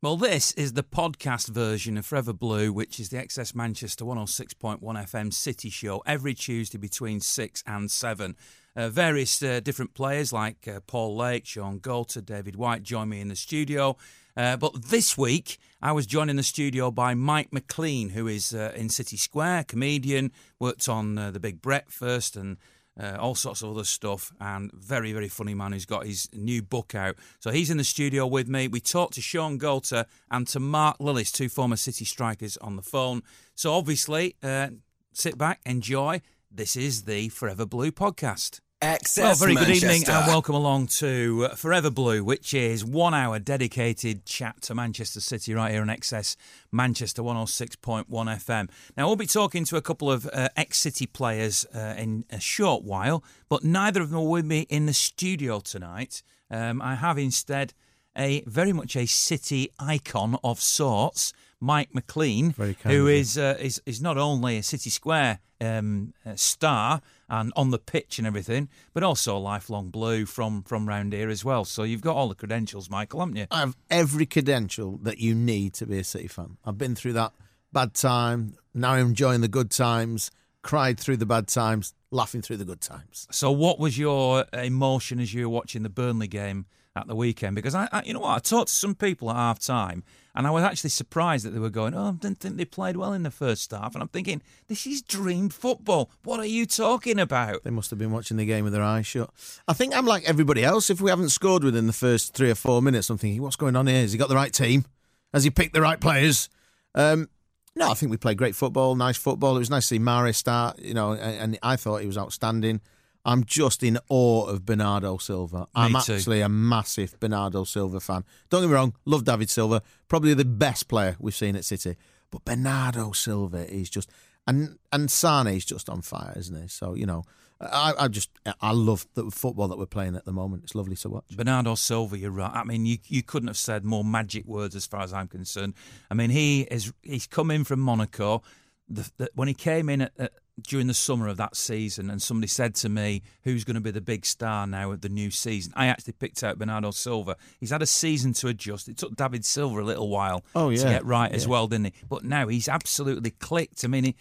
Well, this is the podcast version of Forever Blue, which is the XS Manchester 106.1 FM City Show every Tuesday between 6 and 7. Uh, various uh, different players like uh, Paul Lake, Shaun Goater, David White join me in the studio. Uh, but this week, I was joined in the studio by Mike McLean, who is uh, in City Square, comedian, worked on uh, The Big Breakfast and uh, all sorts of other stuff, and very, very funny man who's got his new book out. So he's in the studio with me. We talked to Shaun Goater and to Mark Lillis, two former City strikers, on the phone. So obviously, uh, sit back, enjoy. This is the Forever Blue podcast. Access Well, very good evening and welcome along to uh, Forever Blue, which is one hour dedicated chat to Manchester City right here on XS Manchester 106.1 FM. Now, we'll be talking to a couple of uh, ex City players uh, in a short while, but neither of them are with me in the studio tonight. Um, I have instead a very much a City icon of sorts. Mike McLean, Very kind who of you. is, uh, is is not only a City Square um, uh, star and on the pitch and everything, but also a lifelong blue from from round here as well. So you've got all the credentials, Michael, haven't you? I have every credential that you need to be a City fan. I've been through that bad time. Now I'm enjoying the good times. Cried through the bad times. Laughing through the good times. So what was your emotion as you were watching the Burnley game at the weekend? Because I, I you know what, I talked to some people at half time. And I was actually surprised that they were going, Oh, I didn't think they played well in the first half. And I'm thinking, This is dream football. What are you talking about? They must have been watching the game with their eyes shut. I think I'm like everybody else. If we haven't scored within the first three or four minutes, I'm thinking, what's going on here? Has he got the right team? Has he picked the right players? Um, no, I think we played great football, nice football. It was nice to see Mari start, you know, and, and I thought he was outstanding. I'm just in awe of Bernardo Silva. I'm too. actually a massive Bernardo Silva fan. Don't get me wrong, love David Silva, probably the best player we've seen at City. But Bernardo Silva is just and and Sane is just on fire, isn't he? So you know, I, I just I love the football that we're playing at the moment. It's lovely to watch. Bernardo Silva, you're right. I mean, you you couldn't have said more magic words as far as I'm concerned. I mean, he is he's come in from Monaco. The, the, when he came in at, at, during the summer of that season, and somebody said to me, "Who's going to be the big star now of the new season?" I actually picked out Bernardo Silva. He's had a season to adjust. It took David Silva a little while Oh, to get right as well, didn't he? But now he's absolutely clicked. I mean, he,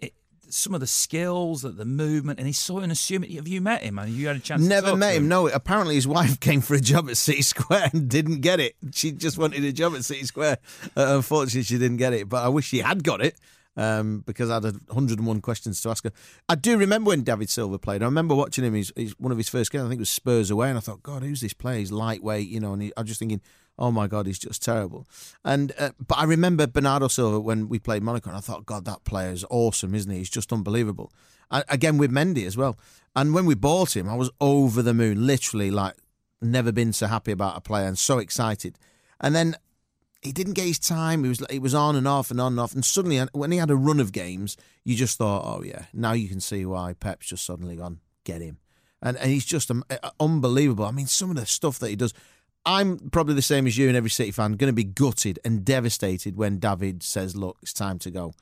it, some of the skills, the, the movement, and he's so unassuming. Have you met him? Have you had a chance? to Never met to him. No, apparently his wife came for a job at City Square and didn't get it. She just wanted a job at City Square. Uh, unfortunately, she didn't get it. But I wish she had got it um, because I had 101 questions to ask her. I do remember when David Silva played. I remember watching him. He's, he's one of his first games. I think it was Spurs away, and I thought, God, who's this player? He's lightweight, you know. And he, I was just thinking, oh my God, he's just terrible. And uh, but I remember Bernardo Silva when we played Monaco, and I thought, God, that player is awesome, isn't he? He's just unbelievable. And again with Mendy as well. And when we bought him, I was over the moon, literally like never been so happy about a player and so excited. And then he didn't get his time. He was he was on and off and on and off. And suddenly, when he had a run of games, you just thought, oh yeah, now you can see why Pep's just suddenly gone get him. And and he's just um, unbelievable. I mean, some of the stuff that he does. I'm probably the same as you and every City fan, going to be gutted and devastated when David says, "Look, it's time to go."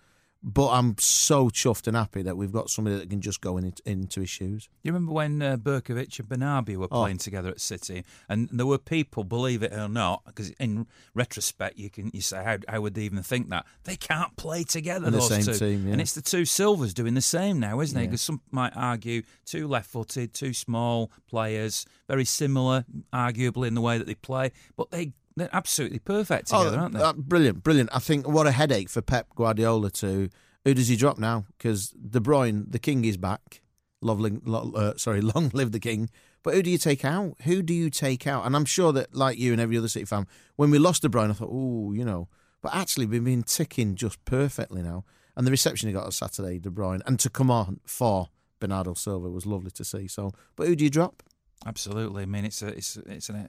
But I'm so chuffed and happy that we've got somebody that can just go in, into his shoes. You remember when uh, Berkovic and Benarbia were Oh. playing together at City, and there were people, believe it or not, because in retrospect you can you say how how would they even think that they can't play together the those same two, team, yeah. and it's the two Silvas doing the same now, isn't it? Because some might argue two left-footed, two small players, very similar, arguably in the way that they play, but they they're absolutely perfect together, aren't they? uh, brilliant, brilliant. I think what a headache for Pep Guardiola to. Who does he drop now? Because De Bruyne, the king, is back. Lovely, lo, uh, sorry, long live the king. But who do you take out? Who do you take out? And I'm sure that, like you and every other City fan, when we lost De Bruyne, I thought, oh, you know. But actually, we've been ticking just perfectly now. And the reception he got on Saturday, De Bruyne, and to come on for Bernardo Silva was lovely to see. So, but who do you drop? Absolutely. I mean, it's a it's it's an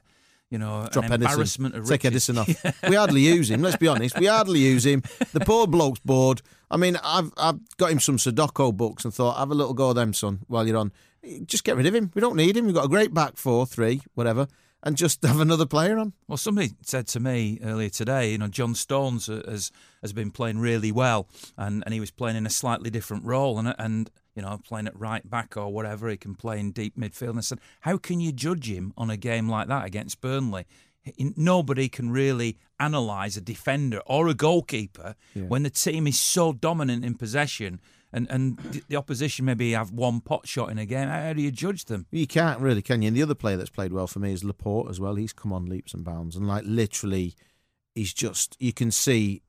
you know Drop an Edison. embarrassment of Take. Edison off. We hardly use him. Let's be honest. We hardly use him. The poor bloke's bored. I mean, I've I've got him some Sudoku books and thought, have a little go of them, son, while you're on. Just get rid of him. We don't need him. We've got a great back four, three, whatever, and just have another player on. Well, somebody said to me earlier today, you know, John Stones uh, has has been playing really well, and, and he was playing in a slightly different role, and and you know, playing at right back or whatever, he can play in deep midfield. And I said, how can you judge him on a game like that against Burnley? Nobody can really analyse a defender or a goalkeeper when the team is so dominant in possession. And, and the- opposition maybe have one pot shot in a game. How do you judge them? You can't really, can you? And the other player that's played well for me is Laporte as well. He's come on leaps and bounds, and like literally, he's just you can see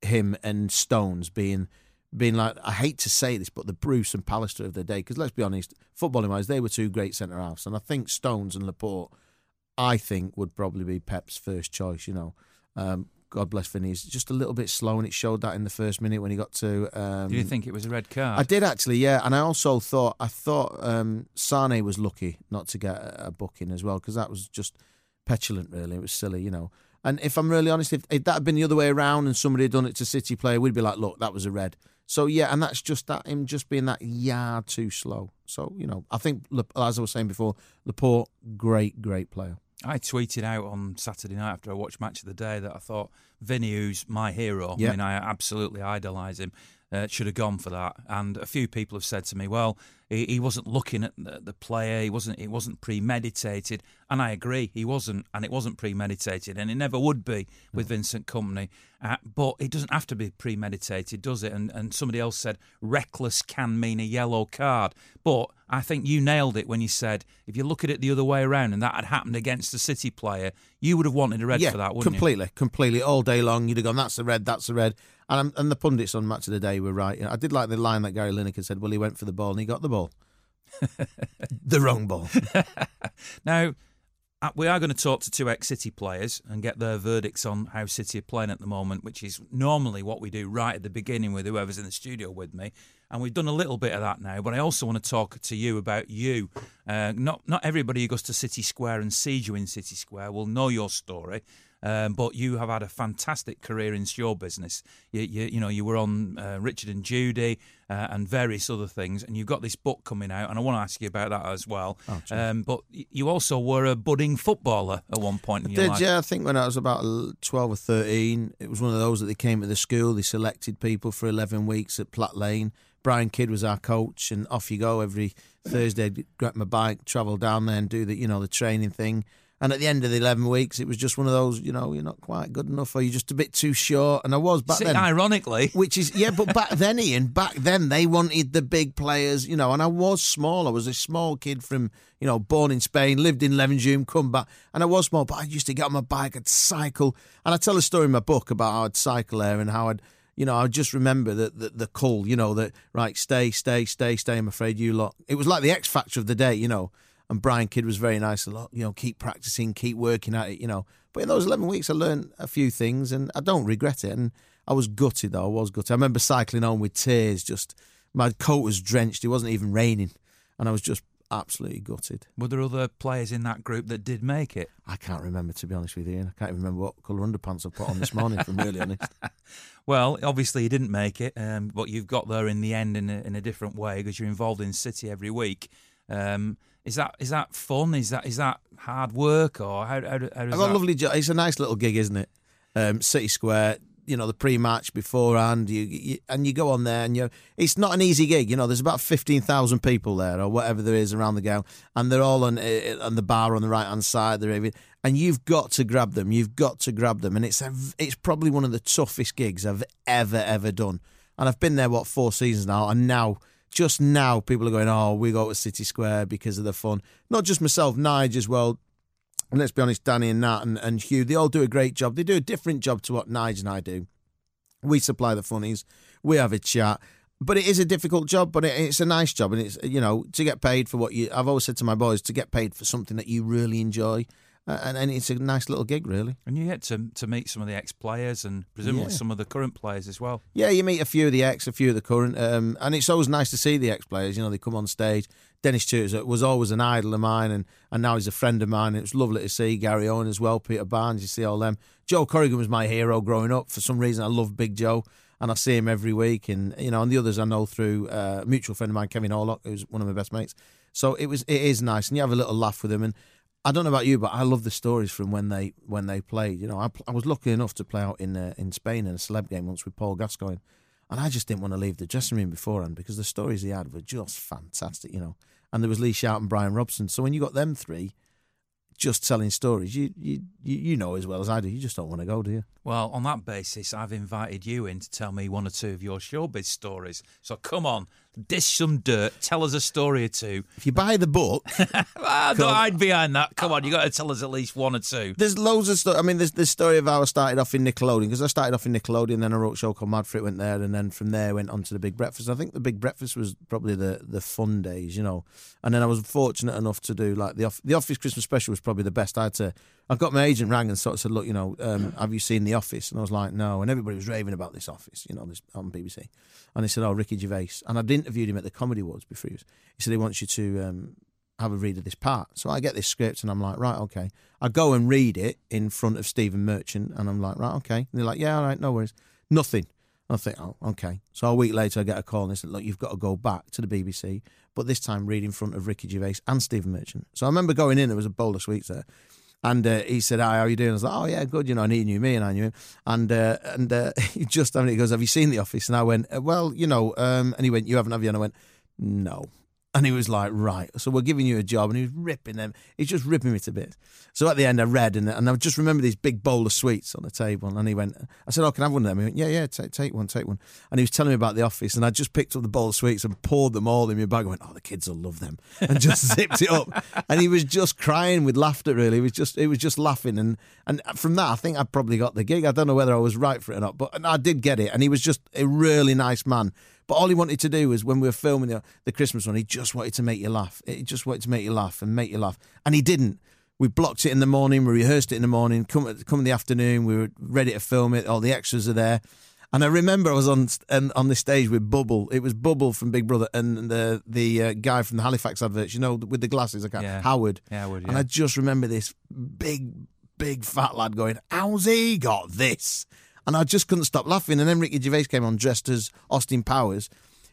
him and Stones being being like I hate to say this, but the Bruce and Pallister of the day. Because let's be honest, footballing wise, they were two great centre halves, and I think Stones and Laporte, I think would probably be Pep's first choice. You know, um, God bless Vinny. He's just a little bit slow, and it showed that in the first minute when he got to. Um, Do you think it was a red card? I did actually, yeah, and I also thought I thought um, Sane was lucky not to get a, a booking as well because that was just petulant. Really, it was silly, you know. And if I'm really honest, if, if that had been the other way around and somebody had done it to City player, we'd be like, look, that was a red. So yeah, and that's just that him just being that yard too slow. So you know, I think as I was saying before, Laporte, great, great player. I tweeted out on Saturday night after I watched Match of the Day that I thought Vinny, who's my hero, Yeah. I mean, I absolutely idolise him, uh, should have gone for that. And a few people have said to me, well, he, he wasn't looking at the, the player, he wasn't, it wasn't premeditated. And I agree, he wasn't, and it wasn't premeditated, and it never would be with Vincent Kompany. Uh, but it doesn't have to be premeditated, does it? And, and somebody else said reckless can mean a yellow card. But I think you nailed it when you said if you look at it the other way around and that had happened against a City player, you would have wanted a red yeah, for that, wouldn't you? completely, completely. All day long, you'd have gone, "That's the red, that's the red." And um, and the pundits on Match of the Day were right. You know, I did like the line that Gary Lineker said. Well, he went for the ball and he got the ball, the wrong ball. Now, we are going to talk to two ex City players and get their verdicts on how City are playing at the moment, which is normally what we do right at the beginning with whoever's in the studio with me. And we've done a little bit of that now, but I also want to talk to you about you. Uh, not not everybody who goes to City Square and sees you in City Square will know your story. Um, but you have had a fantastic career in show business. You, you, you know, you were on uh, Richard and Judy uh, and various other things, and you've got this book coming out, and I want to ask you about that as well. um, but you also were a budding footballer at one point in your Did life. yeah? I think when I was about twelve or thirteen, it was one of those that they came to the school. They selected people for eleven weeks at Platt Lane. Brian Kidd was our coach, and off you go every Thursday. I'd Grab my bike, travel down there, and do the you know the training thing. And at the end of the eleven weeks, it was just one of those, you know, you're not quite good enough, or you're just a bit too short. And I was back See, then. ironically, Which is yeah, but back then, Ian, back then they wanted the big players, you know. And I was small. I was a small kid from, you know, born in Spain, lived in Levenshulme, come back, and I was small. But I used to get on my bike, I'd cycle, and I tell a story in my book about how I'd cycle there and how I'd, you know, I just remember that the, the call, you know, that right, stay, stay, stay, stay. I'm afraid you lot. It was like the X Factor of the day, you know. And Brian Kidd was very nice. A lot, you know, keep practicing, keep working at it, you know. But in those eleven weeks, I learned a few things, and I don't regret it. And I was gutted though. I was gutted. I remember cycling home with tears. Just my coat was drenched. It wasn't even raining, and I was just absolutely gutted. were there other players in that group that did make it? I can't remember to be honest with you. Ian. I can't even remember what colour underpants I put on this morning. if I'm really honest. Well, obviously you didn't make it, um, but you've got there in the end in a, in a different way because you're involved in City every week. Um, Is that is that fun? Is that is that hard work or how how, how does I've got that? a lovely job. It's a nice little gig, isn't it? Um, City Square. You know the pre-match beforehand, you, you and you go on there, and you. It's not an easy gig. You know, there's about fifteen thousand people there, or whatever there is around the game, and they're all on uh, on the bar on the right hand side. They're and you've got to grab them. You've got to grab them, and it's a, it's probably one of the toughest gigs I've ever ever done. And I've been there what four seasons now, and now just now people are going, oh, we go to City Square because of the fun. Not just myself, Nige as well. And let's be honest, Danny and Nat and, and Hugh, they all do a great job. They do a different job to what Nige and I do. We supply the funnies, we have a chat. But it is a difficult job, but it, it's a nice job. And it's, you know, to get paid for what you, I've always said to my boys, to get paid for something that you really enjoy. And, and it's a nice little gig, really. and you get to to meet some of the ex players and presumably Yeah. some of the current players as well. Yeah, you meet a few of the ex, a few of the current, um, and it's always nice to see the ex players. You know, they come on stage. Dennis Tueart was always an idol of mine, and, and now he's a friend of mine. It was lovely to see Gary Owen as well, Peter Barnes. You see all them. Joe Corrigan was my hero growing up. For some reason, I love Big Joe, and I see him every week. And you know, and the others I know through uh, a mutual friend of mine, Kevin Horlock, who's one of my best mates. So it was, it is nice, and you have a little laugh with them. And I don't know about you, but I love the stories from when they when they played. You know, I, I was lucky enough to play out in uh, in Spain in a celeb game once with Paul Gascoigne, and I just didn't want to leave the dressing room beforehand because the stories he had were just fantastic. You know, and there was Lee Sharpe and Brian Robson. So when you got them three, just telling stories, you you you know as well as I do, you just don't want to go, do you? Well, on that basis, I've invited you in to tell me one or two of your showbiz stories. So come on, dish some dirt, tell us a story or two. If you buy the book, don't hide behind that. Come on, you got to tell us at least one or two. There's loads of stuff. I mean, there's the story of how I started off in Nickelodeon because I started off in Nickelodeon, then I wrote a show called Mad for It, went there, and then from there went on to the Big Breakfast. I think the Big Breakfast was probably the the fun days, you know. And then I was fortunate enough to do like the off- the Office Christmas special was probably the best. I had to. I got my agent rang and sort of said, look, you know, um, have you seen The Office? And I was like, no. And everybody was raving about this Office, you know, this on BBC. And they said, oh, Ricky Gervais. And I'd interviewed him at the Comedy Awards before he was. He said he wants you to um, have a read of this part. So I get this script and I'm like, right, okay. I go and read it in front of Stephen Merchant and I'm like, right, okay. And they're like, yeah, all right, no worries. Nothing. I think, oh, okay. So a week later, I get a call and they said, look, you've got to go back to the BBC, but this time read in front of Ricky Gervais and Stephen Merchant. So I remember going in, there was a bowl of sweets there. And uh, he said, "Hi, how are you doing?" I was like, "Oh yeah, good." You know, and he knew me, and I knew him. And uh, and uh, he just, I mean, he goes, "Have you seen The Office?" And I went, "Well, you know." Um, and he went, "You haven't, have you?" And I went, "No." And he was like, "Right, so we're giving you a job," and he was ripping them. He's just ripping me to bits. So at the end, I read, and and I just remember this big bowl of sweets on the table. And he went, "I said, oh, can I have one of them?" He went, "Yeah, yeah, take take one, take one." And he was telling me about The Office, and I just picked up the bowl of sweets and poured them all in my bag. I went, "Oh, the kids will love them," and just zipped it up. And he was just crying with laughter. Really, he was just he was just laughing, and and from that, I think I probably got the gig. I don't know whether I was right for it or not, but I did get it. And he was just a really nice man. But all he wanted to do was when we were filming the, the Christmas one, he just wanted to make you laugh. He just wanted to make you laugh and make you laugh, and he didn't. We blocked it in the morning. We rehearsed it in the morning. Come come in the afternoon. We were ready to film it. All the extras are there. And I remember I was on on, on the stage with Bubble. It was Bubble from Big Brother and the the uh, guy from the Halifax adverts. You know, with the glasses. I can't, Yeah. Howard. Yeah, Howard, And. I just remember this big big fat lad going, "How's he got this?" And I just couldn't stop laughing. And then Ricky Gervais came on dressed as Austin Powers,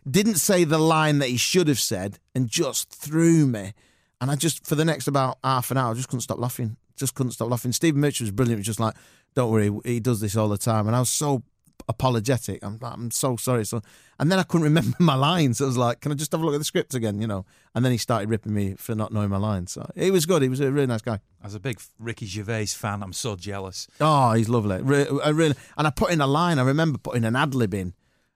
didn't say the line that he should have said, and just threw me. And I just, for the next about half an hour, just couldn't stop laughing. Just couldn't stop laughing. Stephen Merchant was brilliant. He was just like, don't worry, he does this all the time. And I was so apologetic. I'm, I'm so sorry. So, and then I couldn't remember my lines. I was like, can I just have a look at the script again? You know. And then he started ripping me for not knowing my lines. So he was good. He was a really nice guy. As a big Ricky Gervais fan, I'm so jealous. Oh, he's lovely. Re- I really, and I put in a line. I remember putting an ad lib in.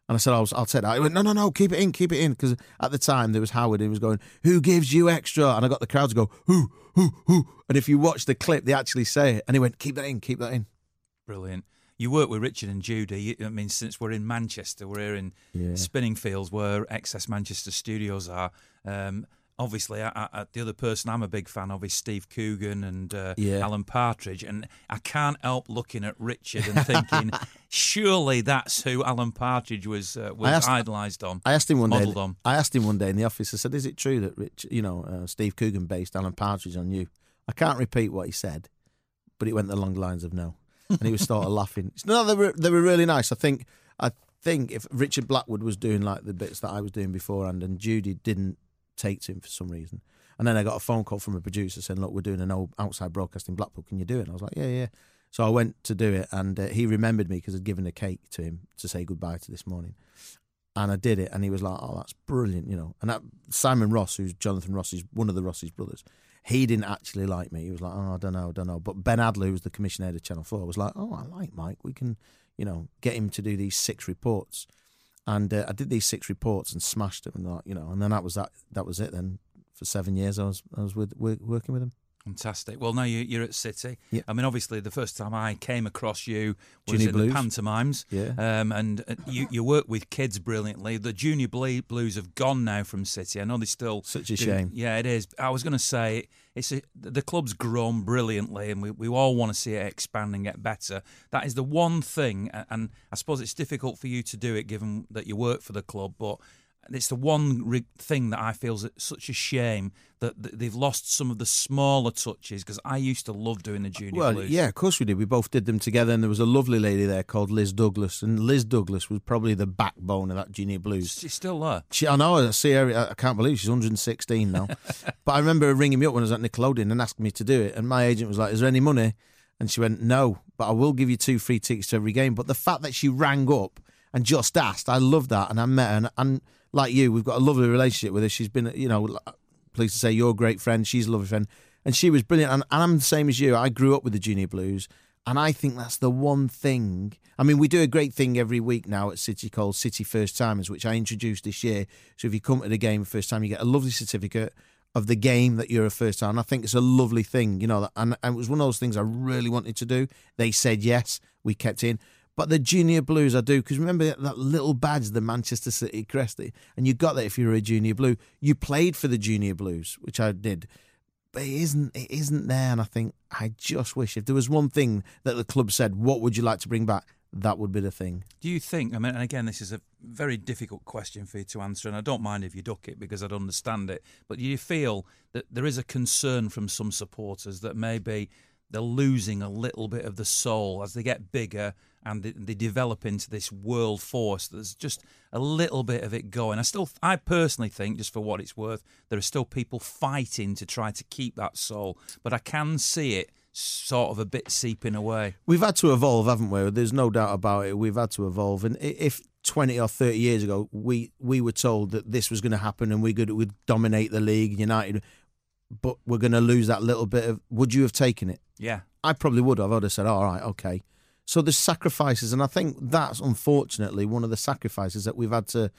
And I said, I'll, I'll take that. He went, no, no, no, keep it in, keep it in. Because at the time, there was Howard, he was going, who gives you extra? And I got the crowd to go, who, who, who? And if you watch the clip, they actually say it. And he went, keep that in, keep that in. Brilliant. You work with Richard and Judy. I mean, since we're in Manchester, we're here in Yeah. Spinningfields, where XS Manchester Studios are. Um, obviously, I, I, the other person I'm a big fan of is Steve Coogan and uh, Yeah. Alan Partridge, and I can't help looking at Richard and thinking, surely that's who Alan Partridge was uh, was asked- idolised on. I asked him one day. On. I asked him one day in the office. I said, "Is it true that Rich, you know, uh, Steve Coogan based Alan Partridge on you?" I can't repeat what he said, but it went the long lines of no, and he was of laughing. No, they were they were really nice. I think I think if Richard Blackwood was doing like the bits that I was doing beforehand, and Judy didn't take to him for some reason, And then I got a phone call from a producer saying, "Look, we're doing an old outside broadcasting Blackpool. Can you do it?" And I was like, "Yeah, yeah." So I went to do it, and uh, he remembered me because I'd given a cake to him to say goodbye to this morning. And I did it, and he was like, "Oh, that's brilliant," you know. And that Simon Ross, who's Jonathan Ross, Ross's one of the Ross's brothers, he didn't actually like me. He was like, "Oh, I don't know, I don't know." But Ben Adler, who was the commissioner of Channel Four, was like, "Oh, I like Mike. We can, you know, get him to do these six reports." And uh, I did these six reports and smashed them, and like, you know, and then that was that. That was it. Then for seven years, I was I was with, working with him. Fantastic. Well, now you, are at City. Yeah. I mean, obviously, the first time I came across you was Junior in Blues. the pantomimes. Yeah. Um, and uh, you, you work with kids brilliantly. The Junior Blues have gone now from City. I know they still. Such a do- shame. Yeah, it is. I was going to say it's a, the club's grown brilliantly, and we, we all want to see it expand and get better. That is the one thing, and I suppose it's difficult for you to do it given that you work for the club, but it's the one re- thing that I feel is such a shame that th- they've lost some of the smaller touches because I used to love doing the junior Well, blues. yeah, of course we did. We both did them together, and there was a lovely lady there called Liz Douglas, and Liz Douglas was probably the backbone of that junior blues. she's still there. She, I know, I see her. I can't believe she's 116 now. but I remember her ringing me up when I was at Nickelodeon and asking me to do it, and my agent was like, "Is there any money?" And she went, "No, but I will give you two free tickets to every game." But the fact that she rang up and just asked, I love that, and I met her, and, and like you, we've got a lovely relationship with her. She's been, you know, pleased to say you're a great friend. She's a lovely friend, and she was brilliant. And, and I'm the same as you. I grew up with the Junior Blues. And I think that's the one thing. I mean, we do a great thing every week now at City called City First Timers, which I introduced this year. So if you come to the game first time, you get a lovely certificate of the game that you're a first time. And I think it's a lovely thing, you know. And, and it was one of those things I really wanted to do. They said yes, we kept in. But the junior blues, I do because remember that, that little badge, the Manchester City crest, and you got that if you were a junior blue. You played for the junior blues, which I did, but it isn't. It isn't there, and I think I just wish if there was one thing that the club said, "What would you like to bring back?" That would be the thing. Do you think? I mean, and again, this is a very difficult question for you to answer, and I don't mind if you duck it because I'd understand it. But do you feel that there is a concern from some supporters that maybe they're losing a little bit of the soul as they get bigger and they, they develop into this world force. There's just a little bit of it going. I still, I personally think, just for what it's worth, there are still people fighting to try to keep that soul, but I can see it sort of a bit seeping away. We've had to evolve, haven't we? There's no doubt about it. We've had to evolve, and if 20 or 30 years ago we we were told that this was going to happen and we could would dominate the league, United, but we're going to lose that little bit of. Would you have taken it? Yeah. I probably would have. I'd have said, all right, okay. So there's sacrifices, and I think that's unfortunately one of the sacrifices that we've had to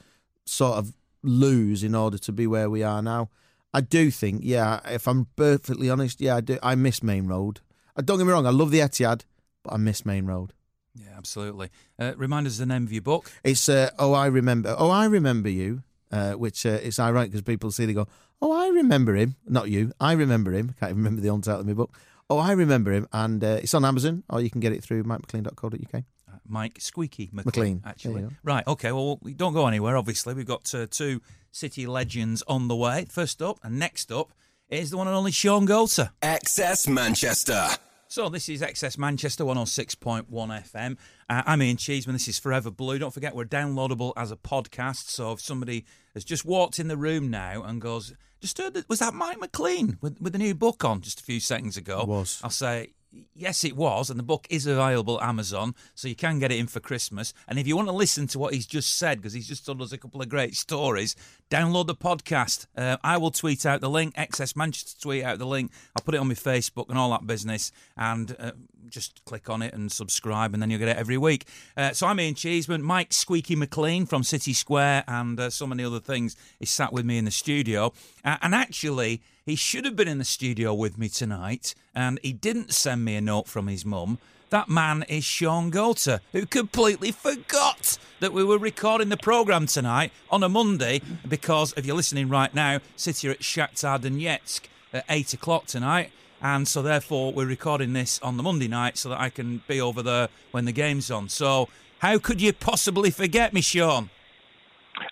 sort of lose in order to be where we are now. I do think, yeah, if I'm perfectly honest, yeah, I do. I miss Maine Road. Uh, Don't get me wrong, I love the Etihad, but I miss Maine Road. Yeah, absolutely. Uh, remind us of the name of your book. It's uh, oh, I remember. Oh, I remember you. Uh, which uh, it's ironic because people see they go, oh, I remember him. Not you. I remember him. Can't even remember the on title of my book. Oh, I remember him, and uh, it's on Amazon, or you can get it through mikemclean.co.uk. Uh, Mike Squeaky McLean, McLean. actually. There you go. Right, okay, well, we don't go anywhere, obviously. We've got uh, two City legends on the way. First up and next up is the one and only Shaun Goater. XS Manchester. So this is XS Manchester 106.1 FM. Uh, I'm Ian Cheeseman. This is Forever Blue. Don't forget we're downloadable as a podcast. So if somebody has just walked in the room now and goes, "Just heard that was that Mike McLean with with the new book on just a few seconds ago?" It was. I'll say. Yes, it was, and the book is available Amazon, so you can get it in for Christmas. And if you want to listen to what he's just said, because he's just told us a couple of great stories, download the podcast. Uh, I will tweet out the link. XS Manchester tweet out the link. I'll put it on my Facebook and all that business, and uh, just click on it and subscribe, and then you'll get it every week. Uh, so I'm Ian Cheeseman. Mike Squeaky McLean from City Square and uh, so many other things is sat with me in the studio. Uh, and actually, he should have been in the studio with me tonight, and he didn't send me a note from his mum. That man is Shaun Goater, who completely forgot that we were recording the programme tonight on a Monday because, if you're listening right now, City are at Shakhtar Donetsk at 8 o'clock tonight. And so, therefore, we're recording this on the Monday night so that I can be over there when the game's on. So, how could you possibly forget me, Shaun?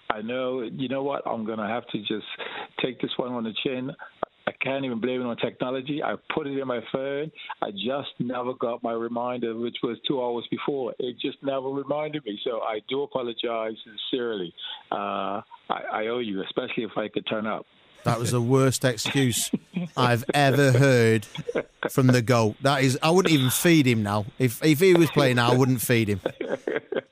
I know. You know what? I'm going to have to just take this one on the chin. I can't even blame it on technology. I put it in my phone. I just never got my reminder, which was two hours before. It just never reminded me. So I do apologize sincerely. Uh, I, I owe you, especially if I could turn up. That was the worst excuse I've ever heard from the goat. That is, I wouldn't even feed him now. If if he was playing now, I wouldn't feed him.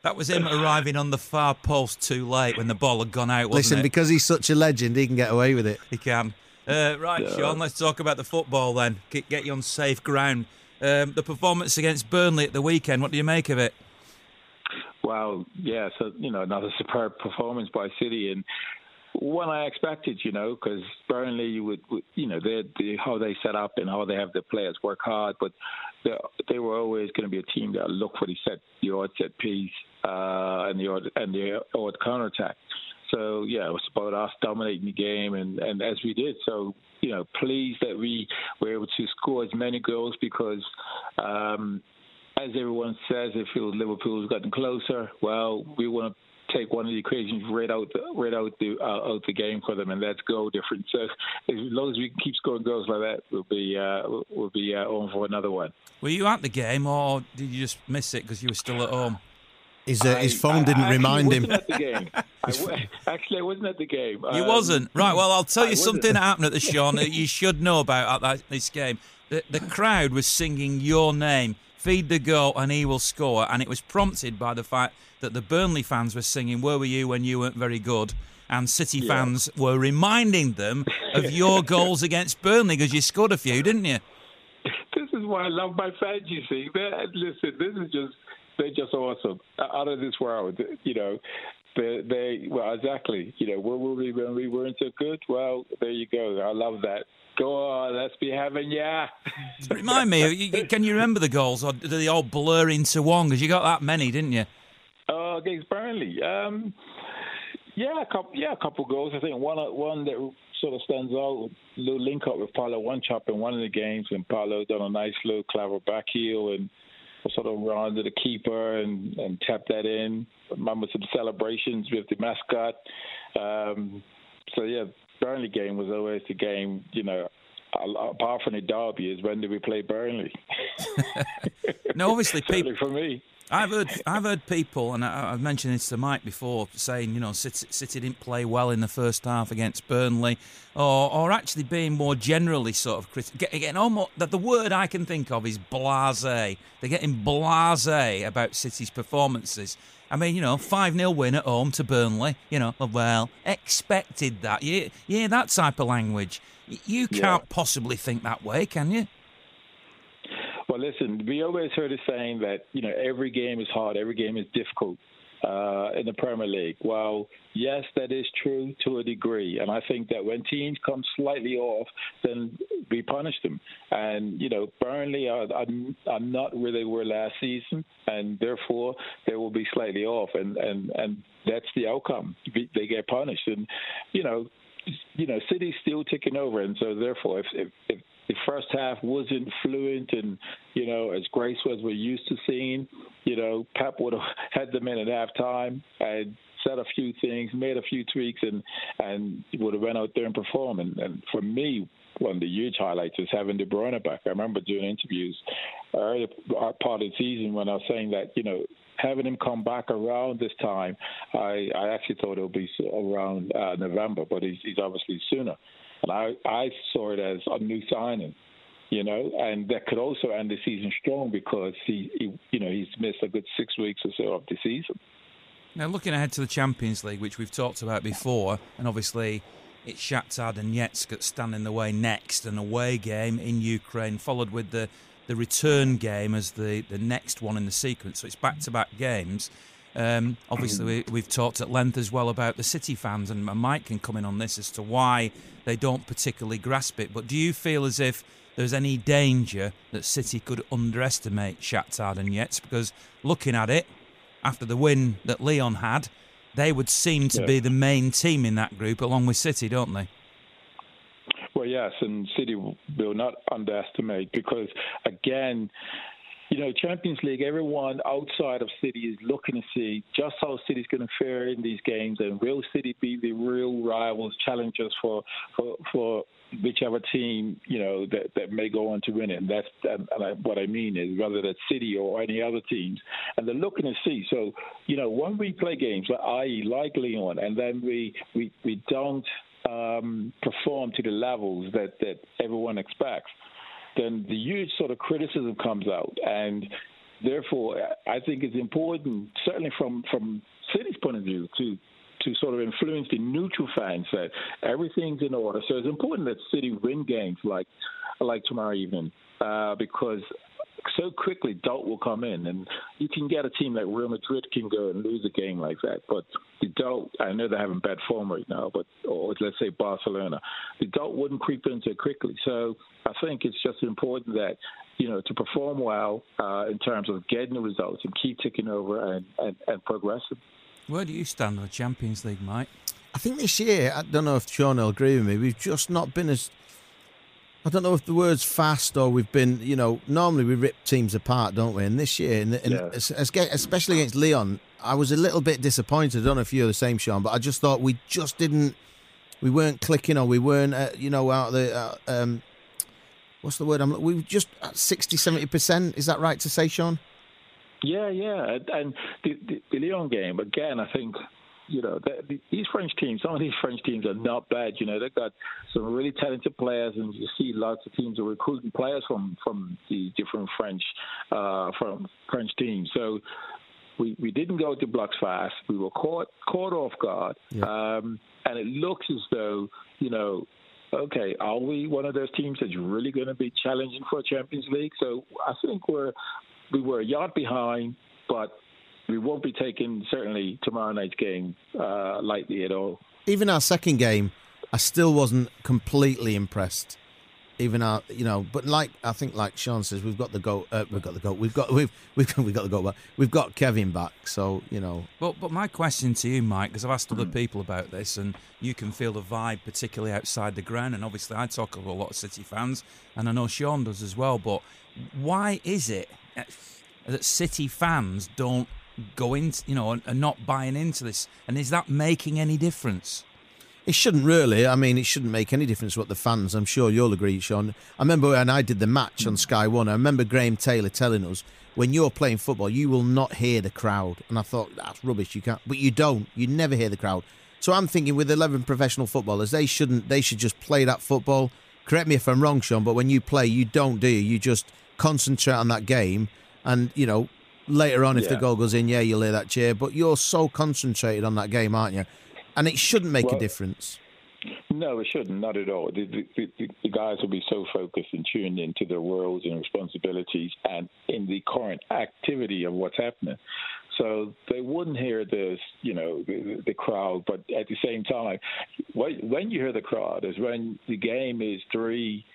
That was him arriving on the far post too late when the ball had gone out. Wasn't Listen, it? because he's such a legend, he can get away with it. He can. Uh, right, Shaun, let's talk about the football then. Get, you on safe ground. Um, the performance against Burnley at the weekend, what do you make of it? Well, yeah, so, you know, another superb performance by City and one I expected, you know, because Burnley, you would, would you know, they the, how they set up and how they have their players work hard, but they were always going to be a team that look for the set, the odd set piece uh, and the odd and the odd counter attack. So yeah, it was about us dominating the game, and and as we did. So you know, pleased that we were able to score as many goals because. Um, as everyone says, it feels Liverpool's gotten closer. Well, we want to take one of the equations right out right out the uh, out the game for them, and that's goal difference. So as long as we keep scoring goals like that, we'll be uh, we'll be uh, on for another one. Were you at the game, or did you just miss it because you were still at home? His, uh, his phone I, didn't I remind him. At the game. I, actually, I wasn't at the game. You um, wasn't right. Well, I'll tell you something that happened at the Shaun that you should know about at that, this game. The, the crowd was singing your name feed the goat and he will score. And it was prompted by the fact that the Burnley fans were singing, Where were you when you weren't very good? And City yeah. fans were reminding them of your goals against Burnley because you scored a few, didn't you? This is why I love my fans, you see. They're, listen, this is just, they're just awesome. Out of this world, you know. They, they, well, exactly. You know, where were we when we weren't so good? Well, there you go. I love that. Go on, let's be having yeah. Remind me, can you remember the goals, or do they all blur into one? Because you got that many, didn't you? Oh, uh, against Burnley. Um, yeah, a couple. Yeah, a couple goals. I think one one that sort of stands out. Little link up with Paulo Wanchope in one of the games, and Paulo done a nice little clever back heel and sort of run to the keeper and, and tap that in. Remember some celebrations with the mascot. Um, so yeah, Burnley game was always the game, you know, apart from the derby, is when do we play Burnley? no, obviously, people for me. I've heard I've heard people, and I, have mentioned this to Mike before, saying you know City, City, didn't play well in the first half against Burnley, or or actually being more generally sort of critical. Getting almost that the word I can think of is blasé. They're getting blasé about City's performances. I mean, you know, 5 0 win at home to Burnley. You know, well, expected that. Yeah, yeah, that type of language. You can't yeah. possibly think that way, can you? Well, listen, we always heard a saying that, you know, every game is hard, every game is difficult uh, in the Premier League. Well, yes, that is true to a degree, and I think that when teams come slightly off, then we punish them. And you know, Burnley are, are, not where they were last season, and therefore they will be slightly off, and and and that's the outcome. They get punished, and you know, you know, City's still ticking over, and so therefore, if if, if the first half wasn't fluent and you know as graceful as we're used to seeing, you know, Pep would have had them in at halftime and said a few things, made a few tweaks, and and would have went out there and performed. And, and for me, one of the huge highlights is having De Bruyne back. I remember doing interviews earlier part of the season when I was saying that you know having him come back around this time, I, I actually thought it would be around uh, November, but he's, he's obviously sooner. I, I saw it as a new signing, you know, and that could also end the season strong because he, he you know, he's missed a good six weeks or so of the season. Now, looking ahead to the Champions League, which we've talked about before, and obviously it's Shakhtar Donetsk that stand in the way next, an away game in Ukraine, followed with the, the return game as the, the next one in the sequence. So it's back to back games. Um, obviously, we, have talked at length as well about the City fans, and Mike can come in on this as to why they don't particularly grasp it. But do you feel as if there's any danger that City could underestimate Shakhtar Donetsk? Because looking at it, after the win that Lyon had, they would seem to yeah. be the main team in that group, along with City, don't they? Well, yes, and City will not underestimate because, again, you know, Champions League, everyone outside of City is looking to see just how City's going to fare in these games, and will City be the real rivals, challengers for for for whichever team you know that that may go on to win it. And that's and, and I, what I mean is whether that's City or any other teams, and they're looking to see. So you know, when we play games, like i.e., like Lyon, and then we we we don't um, perform to the levels that, that everyone expects, then the huge sort of criticism comes out. And therefore, I think it's important, certainly from, from City's point of view, to to sort of influence the neutral fans that everything's in order. So it's important that City win games like like tomorrow evening uh, because so quickly doubt will come in, and you can get a team like Real Madrid can go and lose a game like that. But the doubt, I know they're having bad form right now, but or let's say Barcelona, the doubt wouldn't creep in so quickly. So I think it's just important that you know to perform well uh, in terms of getting the results and keep ticking over and, and, and progressing. Where do you stand on the Champions League, Mike? I think this year, I don't know if Shaun will agree with me, we've just not been as I don't know if the word's fast or we've been, you know, normally we rip teams apart, don't we? And this year, and, and Yeah. especially against Lyon, I was a little bit disappointed. I don't know if you're the same, Shaun, but I just thought we just didn't, we weren't clicking or we weren't, uh, you know, out of the, uh, um, what's the word? I'm, we were just at 60, 70%. Is that right to say, Shaun? Yeah, yeah, and- the, the, the Lyon game again. I think you know the, the, these French teams. Some of these French teams are not bad. You know they've got some really talented players, and you see lots of teams are recruiting players from from the different French uh, from French teams. So we we didn't go to blocks fast. We were caught caught off guard, um, and it looks as though you know. Okay, are we one of those teams that's really going to be challenging for a Champions League? So I think we're we were a yard behind, but we won't be taking certainly tomorrow night's game uh, lightly at all. Even our second game, I still wasn't completely impressed. Even our, you know, but like I think, like Sean says, we've got the goal. Uh, we've got the goal. We've got we've we've got, we've got the goal back. We've got Kevin back. So you know, But but my question to you, Mike, because I've asked other people about this, and you can feel the vibe, particularly outside the ground. And obviously, I talk to a lot of City fans, and I know Sean does as well. But why is it that City fans don't go into, you know, and not buying into this? And is that making any difference? It shouldn't really. I mean, it shouldn't make any difference what the fans. I'm sure you'll agree, Shaun. I remember when I did the match on Sky One. I remember Graham Taylor telling us, "When you're playing football, you will not hear the crowd." And I thought that's rubbish. You can't, but you don't. You never hear the crowd. So I'm thinking with 11 professional footballers, they shouldn't. They should just play that football. Correct me if I'm wrong, Shaun, but when you play, you don't do you? You just concentrate on that game, and you know later on if the goal goes in, yeah, you'll hear that cheer. But you're so concentrated on that game, aren't you? And it shouldn't make a difference. No, it shouldn't. Not at all. The, the, the, the guys will be so focused and tuned into their roles and responsibilities and in the current activity of what's happening. So they wouldn't hear this, you know, the, the crowd. But at the same time, when you hear the crowd is when the game is three,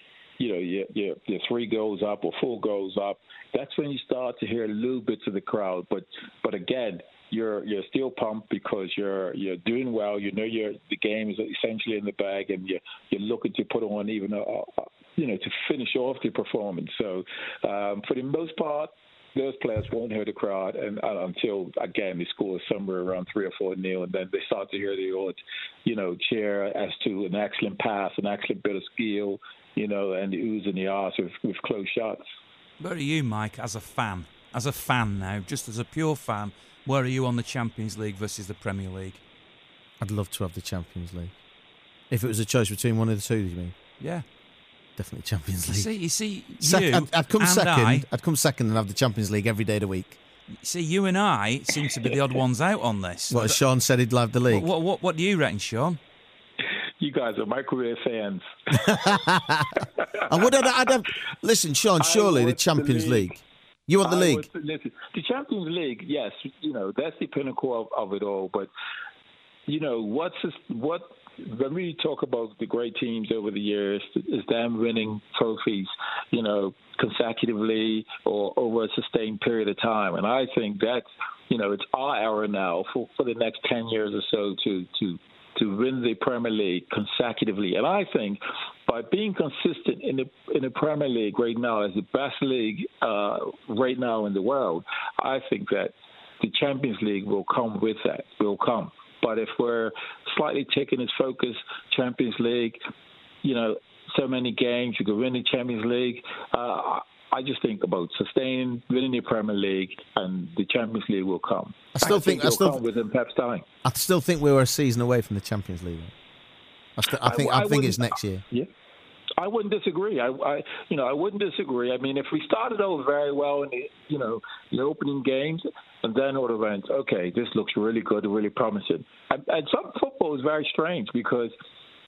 you know, you're, you're three goals up or four goals up. That's when you start to hear a little bits of the crowd. But but again, you're you're still pumped because you're you're doing well. You know you're the game is essentially in the bag, and you're you're looking to put on even a, a you know to finish off the performance. So um, for the most part. Those players won't hear the crowd, and uh, until again they score is somewhere around three or four nil, and then they start to hear the odd, you know, cheer as to an excellent pass, an excellent bit of skill, you know, and the oohs and the ahs with, with close shots. Where are you, Mike, as a fan? As a fan now, just as a pure fan, where are you on the Champions League versus the Premier League? I'd love to have the Champions League. If it was a choice between one of the two, Do you mean? Yeah. Definitely Champions You League. see, you see, Sec- you I'd, I'd come and second. I, I'd come second and have the Champions League every day of the week. see, you and I seem to be the odd ones out on this. What as Shaun said, he'd love the league. What, what, what do you reckon, Shaun? You guys are microwave fans. And I'd have listen, Shaun? Surely the want the Champions league. League. You want the I league? listen, the Champions League, yes, you know that's the pinnacle of, of it all. But you know what's this, what when we talk about the great teams over the years, is them winning trophies, you know, consecutively or over a sustained period of time. And I think that's you know it's our era now for for the next ten years or so to to to win the Premier League consecutively. And I think by being consistent in the in the Premier League right now as the best league uh, right now in the world, I think that the Champions League will come with that. Will come. But if we're slightly taking its focus, Champions League, you know, so many games you could win the Champions League. Uh, I just think about sustaining, winning the Premier League, and the Champions League will come. I still think- I it'll still- come within Pep's time. I still think we were a season away from the Champions League. I, st- I think I, I, I think it's next year. Yeah. I wouldn't disagree. I, I, you know, I wouldn't disagree. I mean, if we started out very well in the, you know, the opening games, and then all went, okay, this looks really good, really promising. And, and some football is very strange because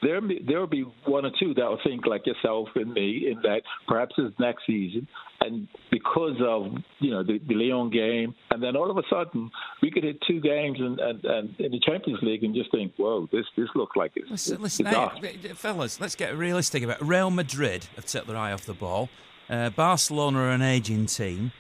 there there will be one or two that will think like yourself and me in that perhaps it's next season, and because of you know the, the Lyon game, and then all of a sudden we could hit two games and, and, and in the Champions League and just think, whoa, this this looks like it's. Listen, listen hey, fellas, let's get realistic about it. Real Madrid have took their eye off the ball. Uh, Barcelona are an aging team.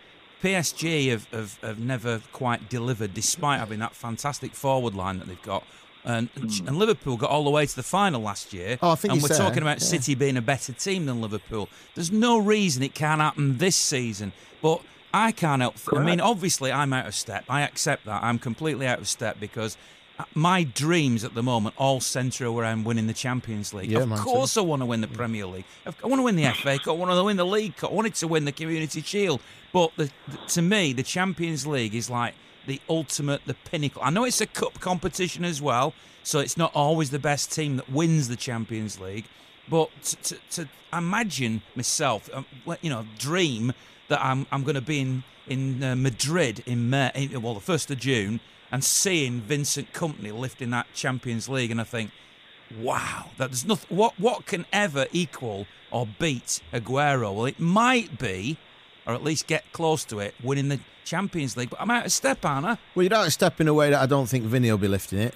PSG have, have, have never quite delivered, despite having that fantastic forward line that they've got. And, mm. and Liverpool got all the way to the final last year. Oh, I think and we're there. talking about yeah. City being a better team than Liverpool. There's no reason it can't happen this season. But I can't help. Th- I mean, obviously, I'm out of step. I accept that. I'm completely out of step because uh, my dreams at the moment all centre around winning the Champions League. Yeah, of course, too. I want to win the Premier League. I want to win the FA Cup. I want to win the League Cup. I wanted to win the Community Shield. But the, the, to me, the Champions League is like the ultimate, the pinnacle. I know it's a cup competition as well, so it's not always the best team that wins the Champions League. But to, to, to imagine myself, um, you know, dream that I'm I'm going to be in in uh, Madrid in May, in, well, the first of June, and seeing Vincent Kompany lifting that Champions League, and I think, wow, that there's nothing. What what can ever equal or beat Aguero? Well, it might be, or at least get close to it, winning the Champions League. But I'm out of step, aren't I? Well, you're out of step in a way that I don't think Vinny will be lifting it.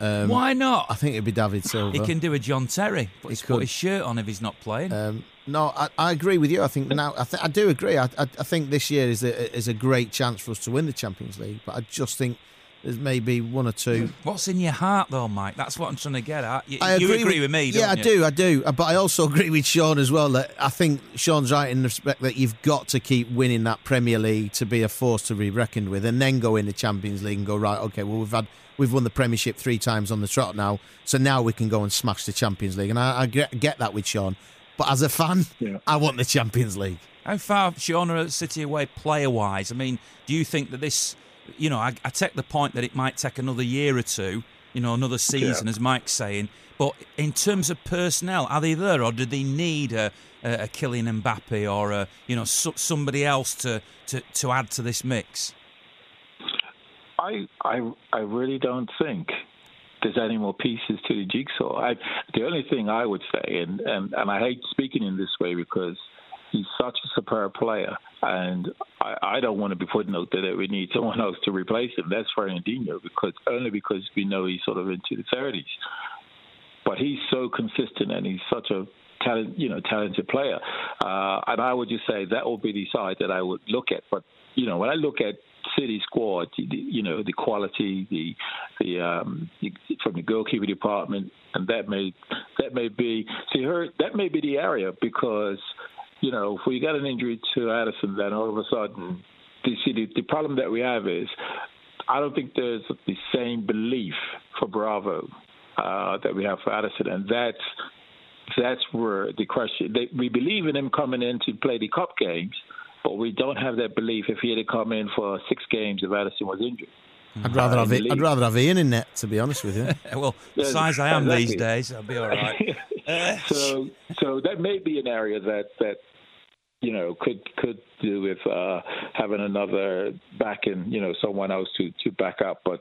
Um, Why not? I think it'd be David Silva. He can do a John Terry, but he's put his shirt on if he's not playing. Um, no, I, I, agree with you. I think now I, th- I do agree. I, I, I, think this year is a, is a great chance for us to win the Champions League, but I just think there's maybe one or two. What's in your heart, though, Mike? That's what I'm trying to get at. You, I agree, you agree with, with, me, yeah, I you? do, I do. Uh, but I also agree with Shaun as well that I think Shaun's right in the respect that you've got to keep winning that Premier League to be a force to be reckoned with, and then go in the Champions League and go right. Okay, well we've had we've won the Premiership three times on the trot now, so now we can go and smash the Champions League. And I, I get, get that with Shaun. But as a fan, yeah. I want the Champions League. How far, Shaun, are City away player wise? I mean, do you think that this, you know, I, I, take the point that it might take another year or two, you know, another season, yeah. as Mike's saying. But in terms of personnel, are they there, or do they need a, a, a Kylian Mbappe or a, you know so, somebody else to, to, to add to this mix? I I I really don't think there's any more pieces to the jigsaw. I, the only thing I would say, and, and, and I hate speaking in this way because he's such a superb player, and I, I don't want to be putting out there that we need someone else to replace him. That's Fernandinho, because only because we know he's sort of into the 30s. But he's so consistent, and he's such a talent, you know, talented player. Uh, and I would just say that will be the side that I would look at. But you know, when I look at City squad, you know, the quality, the the um, from the goalkeeper department, and that may that may be see her that may be the area because you know if we got an injury to Ederson, then all of a sudden, you see the, the problem that we have is I don't think there's the same belief for Bravo uh, that we have for Ederson, and that's that's where the question. They, we believe in him coming in to play the cup games but we don't have that belief if he had to come in for six games if Ederson was injured. I'd rather uh, have I'd rather have Ian in net, to be honest with you. well, the size I am exactly. these days, I'll be all right. so, so that may be an area that that you know, could could do with uh, having another back backing, you know, someone else to, to back up. But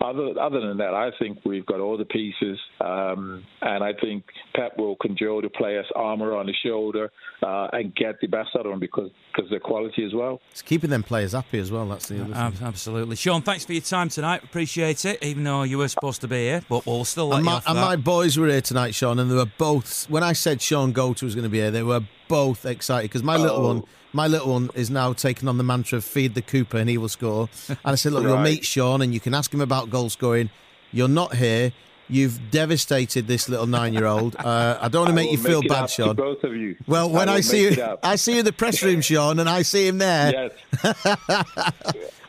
other other than that, I think we've got all the pieces, um, and I think Pep will conjure the players' armor on the shoulder uh, and get the best out of them because because their quality as well. It's keeping them players happy as well. That's the other uh, thing. Absolutely, Shaun. Thanks for your time tonight. Appreciate it. Even though you were supposed to be here, but we'll still let and my, you off and my boys were here tonight, Shaun, and they were both. When I said Shaun Goater was going to be here, they were both excited because my oh. little one, my little one is now taking on the mantra of feed the Cooper and he will score. And I said, look, right. you'll meet Shaun and you can ask him about goal scoring. You're not here. You've devastated this little nine-year-old. Uh, I don't want to make you feel make bad, Shaun. both of you. Well, when I, I see you, I see you in the press room, Shaun, and I see him there. Yes.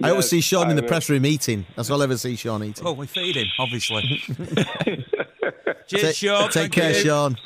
I always see Shaun I in the will. press room eating. That's all I ever see Shaun eating. Well, we feed him, obviously. Cheers, take, Shaun. Take care, you. Shaun.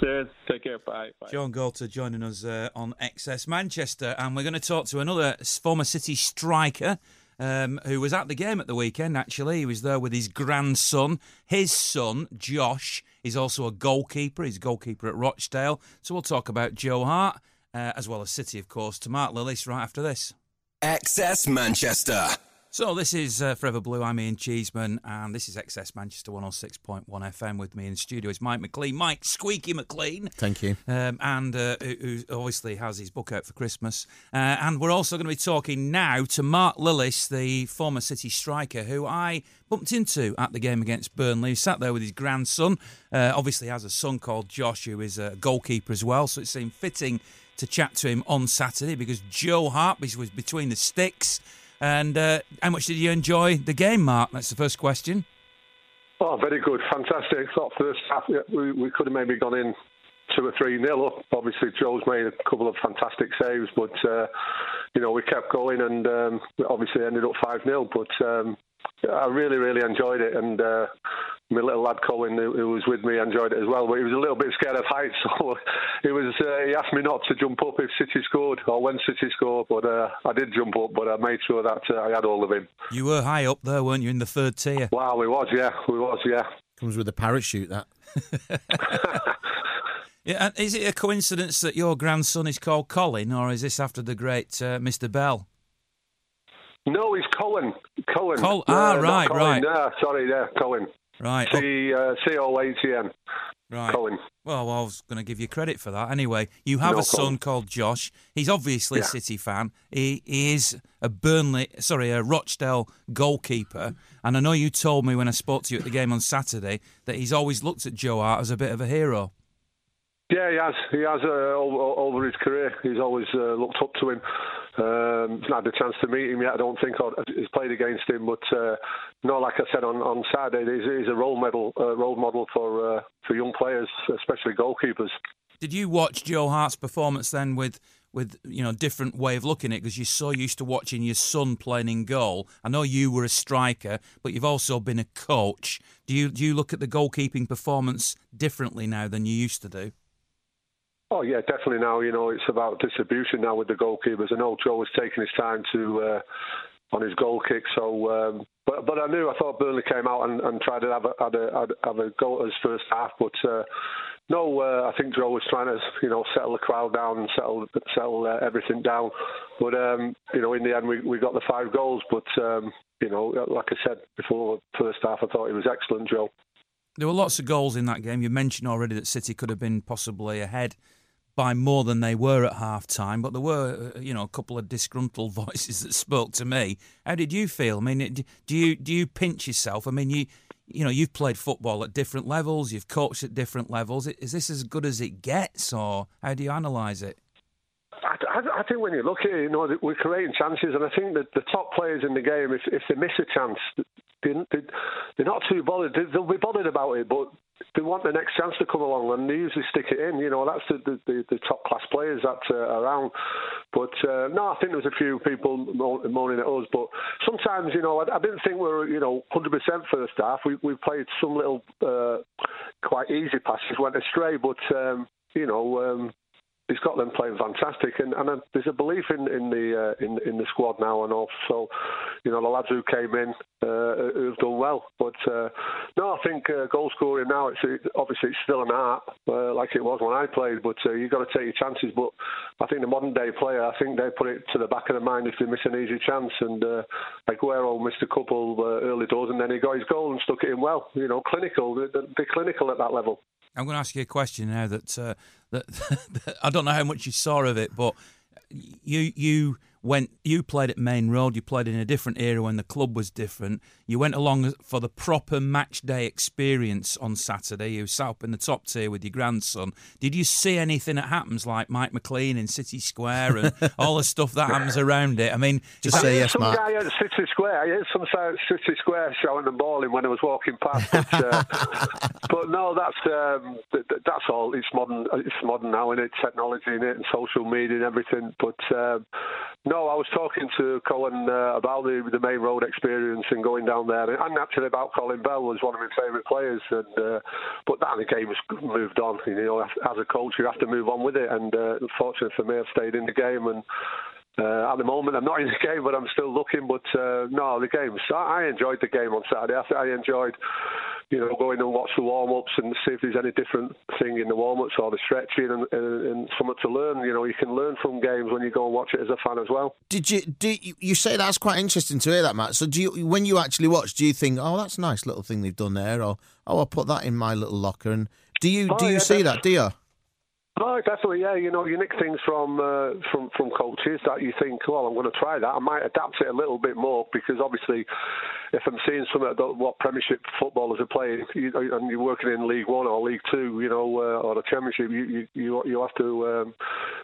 Cheers. Take care. Bye. Bye. Shaun Goater joining us uh, on XS Manchester, and we're going to talk to another former City striker. um, who was at the game at the weekend, actually. He was there with his grandson. His son, Josh, is also a goalkeeper. He's a goalkeeper at Rochdale. So we'll talk about Joe Hart, uh, as well as City, of course, to Mark Lillis right after this. XS Manchester. So this is uh, Forever Blue. I'm Ian Cheeseman, and this is XS Manchester 106.1 FM. With me in the studio is Mike McLean, Mike Squeaky McLean. Thank you. Um, and uh, who who obviously has his book out for Christmas. Uh, and we're also going to be talking now to Mark Lillis, the former City striker, who I bumped into at the game against Burnley. He sat there with his grandson. Uh, obviously has a son called Josh, who is a goalkeeper as well. So it seemed fitting to chat to him on Saturday because Joe Hart was between the sticks. And uh, how much did you enjoy the game, Mark? That's the first question. Oh, very good, fantastic. Thought first half we, we could have maybe gone in two or three nil up. Obviously, Joe's made a couple of fantastic saves, but uh, you know we kept going and um, obviously ended up five nil. But um, I really, really enjoyed it, and uh, my little lad Colin, who, who, was with me, enjoyed it as well. But he was a little bit scared of heights, so it was. Uh, he asked me not to jump up if City scored or when City scored, but uh, I did jump up. But I made sure that uh, I had all of him. You were high up there, weren't you, in the third tier? Wow, we was, yeah, we was, yeah. Comes with a parachute, that. yeah, and is it a coincidence that your grandson is called Colin, or is this after the great uh, Mr. Bell? No, he's Cohen. Cohen. Col- ah, right, Colin. right. Yeah, sorry, yeah, Cohen. Right. C uh, C O H E N. Right. Cohen. Well, I was going to give you credit for that. Anyway, you have No a son problem. called Josh. He's obviously a City fan. He, he is a Burnley, sorry, a Rochdale goalkeeper. And I know you told me when I spoke to you at the game on Saturday that he's always looked at Joe Hart as a bit of a hero. Yeah, he has. He has uh, over, over his career. He's always uh, looked up to him. Um, not had the chance to meet him yet, I don't think, he's played against him. But uh, no, like I said on, on Saturday, he's, he's a role model, uh, role model for uh, for young players, especially goalkeepers. Did you watch Joe Hart's performance then with with you know different way of looking at it because you're so used to watching your son playing in goal? I know you were a striker, but you've also been a coach. Do you do you look at the goalkeeping performance differently now than you used to do? Oh yeah, definitely. Now you know it's about distribution now with the goalkeepers. I know Joe was taking his time to uh, on his goal kick. So, um, but but I knew I thought Burnley came out and, and tried to have a, have a have a go at his first half, but. Uh, no, uh, I think Joe was trying to, you know, settle the crowd down and settle settle uh, everything down. But um, you know, in the end, we, we got the five goals. But um, you know, like I said before, first half, I thought he was excellent, Joe. There were lots of goals in that game. You mentioned already that City could have been possibly ahead by more than they were at half time, but there were, uh, you know, a couple of disgruntled voices that spoke to me. How did you feel? I mean, do you do you pinch yourself? I mean, you you know, you've played football at different levels, you've coached at different levels. Is this as good as it gets, or how do you analyse it? I, I, I think when you look at it, you know, we're creating chances, and I think that the top players in the game, if, if they miss a chance, they, they, they're not too bothered. They'll be bothered about it, but they want the next chance to come along, and they usually stick it in. You know, that's the the, the, top class players that uh, are around. But uh, no, I think there was a few people mo- moaning at us. But sometimes, you know, I, I didn't think we were, you know, 100% first half. We we played some little uh, quite easy passes, went astray, but um, you know. Um, them playing fantastic, and, and uh, there's a belief in in the uh, in in the squad now, and also, you know, the lads who came in uh, who've done well. But uh, no, I think uh, goal scoring now, it's it, obviously it's still an art like it was when I played, but you've got to take your chances. But I think the modern day player, I think they put it to the back of their mind if they miss an easy chance, and uh, Aguero missed a couple early doors, and then he got his goal and stuck it in well. You know, clinical, they're, they're clinical at that level. I'm going to ask you a question now that, uh, that, that I don't know how much you saw of it, but you you went you played at Maine Road. You played in a different era when the club was different. You went along for the proper match day experience on Saturday. You sat up in the top tier with your grandson. Did you see anything that happens like Mike McLean in City Square and all the stuff that happens around it? I mean, Just I say yes, some Mark. guy at City Square. I heard some guy at City Square shouting and bawling when I was walking past. But, uh, but no, that's um, th- th- that's all. It's modern. It's modern now, and it technology in it, and social media and everything. But um, no, I was talking to Colin uh, about the the Maine Road experience and going down there, and actually about Colin Bell was one of my favourite players. And uh, but that the game has moved on. You know, as, a coach, you have to move on with it. And uh, unfortunately for me, I've stayed in the game and Uh, at the moment, I'm not in the game, but I'm still looking. But uh, no, the games. I, I enjoyed the game on Saturday. I, I enjoyed, you know, going and watch the warm ups and see if there's any different thing in the warm ups or the stretching and, and, and something to learn. You know, you can learn from games when you go and watch it as a fan as well. Did you? Do you, you say that's quite interesting to hear that, Matt? So, do you, when you actually watch, do you think, oh, that's a nice little thing they've done there, or oh, I'll put that in my little locker? And do you Oh, do you yeah, see that? Do you? Oh, definitely, yeah. You know, you nick things from uh, from from coaches that you think, well, I'm going to try that. I might adapt it a little bit more because obviously, if I'm seeing some of what Premiership footballers are playing, you, and you're working in League One or League Two, you know, uh, or the Championship, you you you, have to um,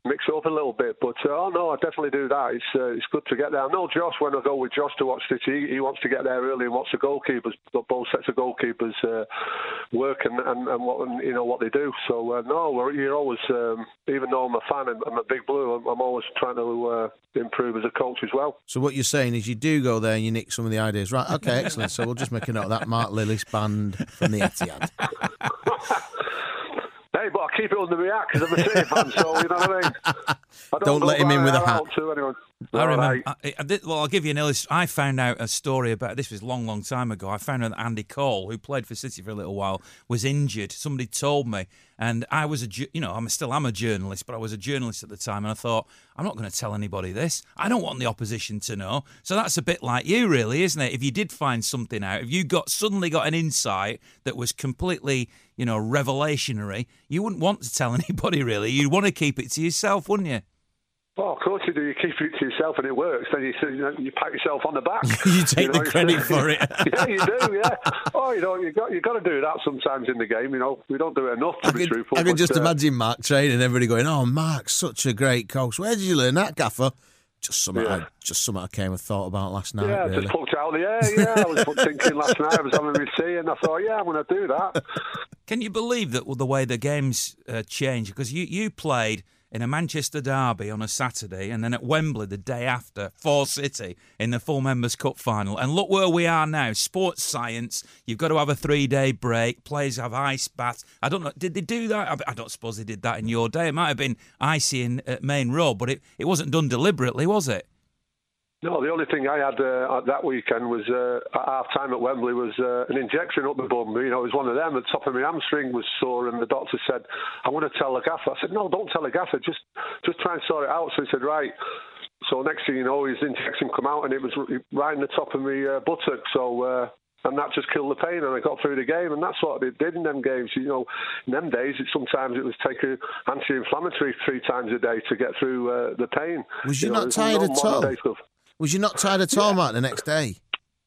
mix it up a little bit. But uh, oh no, I definitely do that. It's uh, it's good to get there. I know Josh when I go with Josh to watch City, he, he wants to get there early and watch the goalkeepers, both sets of goalkeepers uh, work and, and, and what and, you know what they do. So uh, no, you're always um, even though I'm a fan and I'm a big blue, I'm, I'm always trying to uh, improve as a coach as well. So what you're saying is you do go there and you nick some of the ideas, right? Okay, excellent. So we'll just make a note of that. Mark Lillis banned from the Etihad. Hey, but I keep it under my hat because I'm a City fan, so you know what I mean. I Don't let him in with a a hat. To anyone. I All remember. right. I, I did, well, I'll give you an illustration. I found out a story about this was a long, long time ago. I found out that Andy Cole, who played for City for a little while, was injured. Somebody told me, and I was a, you know, I'm still I'm a journalist, but I was a journalist at the time, and I thought I'm not going to tell anybody this. I don't want the opposition to know. So that's a bit like you, really, isn't it? If you did find something out, if you got suddenly got an insight that was completely, you know, revelationary, you wouldn't want to tell anybody, really. You'd want to keep it to yourself, wouldn't you? Well, of course you do. You keep it to yourself and it works. Then you you, know, you pat yourself on the back. You take the credit for it. yeah, you do. Yeah. Oh, you know, you got you got to do that sometimes in the game. You know, we don't do it enough to I be can, truthful. I can just uh, imagine Mark training everybody going, "Oh, Mark's such a great coach. Where did you learn that, Gaffer?" Just something, Yeah. I, just something I came and thought about last night. Yeah, really. just plucked out of the air. Yeah, I was thinking last night. I was having my tea, and I thought, yeah, I'm going to do that. Can you believe that the way the games uh, changed? Because you, you played in a Manchester derby on a Saturday and then at Wembley the day after for City in the full Members Cup final. And look where we are now. Sports science, you've got to have a three day break. Players have ice baths. I don't know, did they do that? I- I don't suppose they did that in your day. It might have been icy in at Maine Road, but it, it wasn't done deliberately, was it? No, the only thing I had uh, that weekend was uh, at half time at Wembley was uh, an injection up the bum. You know, it was one of them. The top of my hamstring was sore, and the doctor said, "I want to tell the gaffer." I said, "No, don't tell the gaffer. Just, just try and sort it out." So he said, "Right." So next thing you know, his injection come out, and it was right in the top of my uh, buttock. So. Uh, and that just killed the pain, and I got through the game, and that's what it did in them games. You know, in them days, it, sometimes it was taking anti-inflammatory three times a day to get through uh, the pain. Was you know, not there's tired at all? Was you not tired at all, Mark, the next day?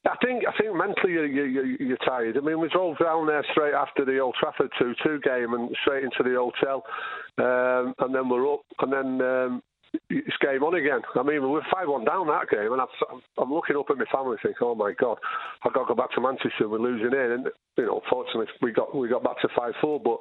I think I think mentally you, you, you, you're tired. I mean, we drove down there straight after the Old Trafford 2-2 game and straight into the hotel, um, and then we're up, and then um, it's game on again. I mean, we were 5-1 down that game, and I'm looking up at my family thinking, oh my God, I've got to go back to Manchester, we're losing in. And, you know, fortunately, we got we got back to 5-4. But,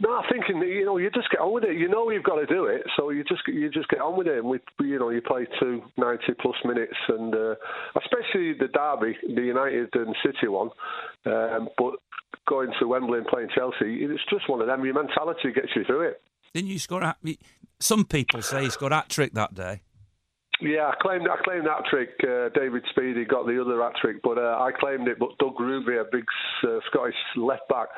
no, I'm thinking, you know, you just get on with it. You know you've got to do it, so you just you just get on with it. And, we, you know, you play two 90-plus minutes, and uh, especially the derby, the United and City one, um, but going to Wembley and playing Chelsea, it's just one of them. Your mentality gets you through it. Didn't you score? A, some people say he scored hat trick that day. Yeah, I claimed I claimed that trick. Uh, David Speedie got the other hat trick, but uh, I claimed it. But Doug Rougvie, a big uh, Scottish left back,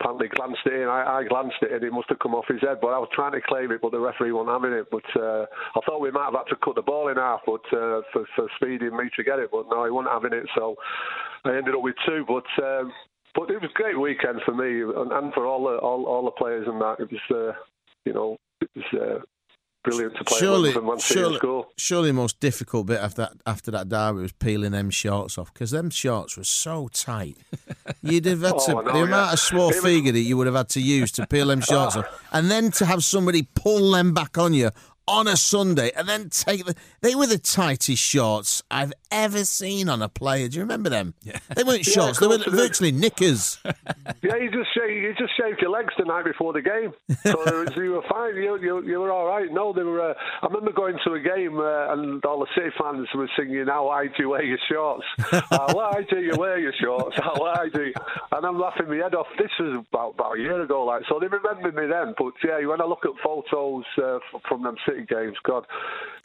apparently glanced it in. I, I glanced it, and it must have come off his head. But I was trying to claim it, but the referee wasn't having it. But uh, I thought we might have had to cut the ball in half, but uh, for, for Speedie and me to get it. But no, he wasn't having it, so I ended up with two. But um, but it was a great weekend for me and, and for all the all, all the players and that. It was uh, you know it was. Uh, Brilliant to play surely, for Man City and surely, score. surely, the most difficult bit after that after that derby was peeling them shorts off because them shorts were so tight. You'd have had Oh, I know, the yeah. amount of Swarfega that you would have had to use to peel them shorts off, and then to have somebody pull them back on you on a Sunday, and then take the. They were the tightest shorts I've ever seen on a player. Do you remember them? Yeah. They weren't Yeah, shorts; of they were course I do. virtually knickers. Yeah, you just shaved, you just shaved your legs the night before the game, so there was, you were fine. You, you you were all right. No, they were. Uh, I remember going to a game uh, and all the City fans were singing, "How I do wear your shorts? How I do you wear your shorts? How I do?" And I'm laughing my head off. This was about about a year ago, like so. They remember me then, but yeah, when I look at photos uh, from them City Celtic games. God,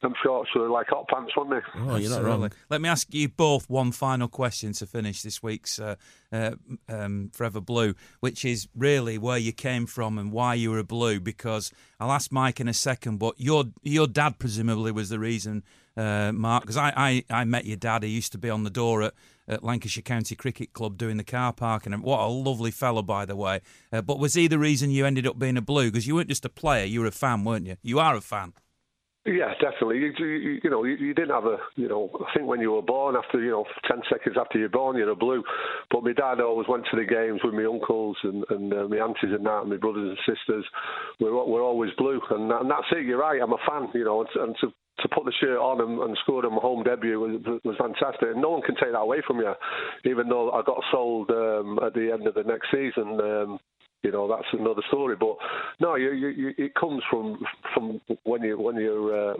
them shorts were like hot pants, weren't they? Oh, you're not wrong. Let me ask you both one final question to finish this week's uh, uh, um, Forever Blue, which is really where you came from and why you were a Blue. Because I'll ask Mike in a second, but your your dad presumably was the reason, uh, Mark. Because I, I, I met your dad. He used to be on the door at, at Lancashire County Cricket Club doing the car park, and what a lovely fellow, by the way. Uh, but was he the reason you ended up being a Blue? Because you weren't just a player; you were a fan, weren't you? You are a fan. Yeah, definitely. You, you, you know, you, you, didn't have a, you know, I think when you were born, after, you know, 10 seconds after you're born, you're a blue. But my dad always went to the games with my uncles and, and uh, my aunties and that, and my brothers and sisters. We're, we're always blue. And, and that's it, you're right, I'm a fan, you know, and, and to, to put the shirt on and, and score on my home debut was, was fantastic. And no one can take that away from you, even though I got sold um, at the end of the next season. Um, you know that's another story. But no, you, you, it comes from from when you when you're uh,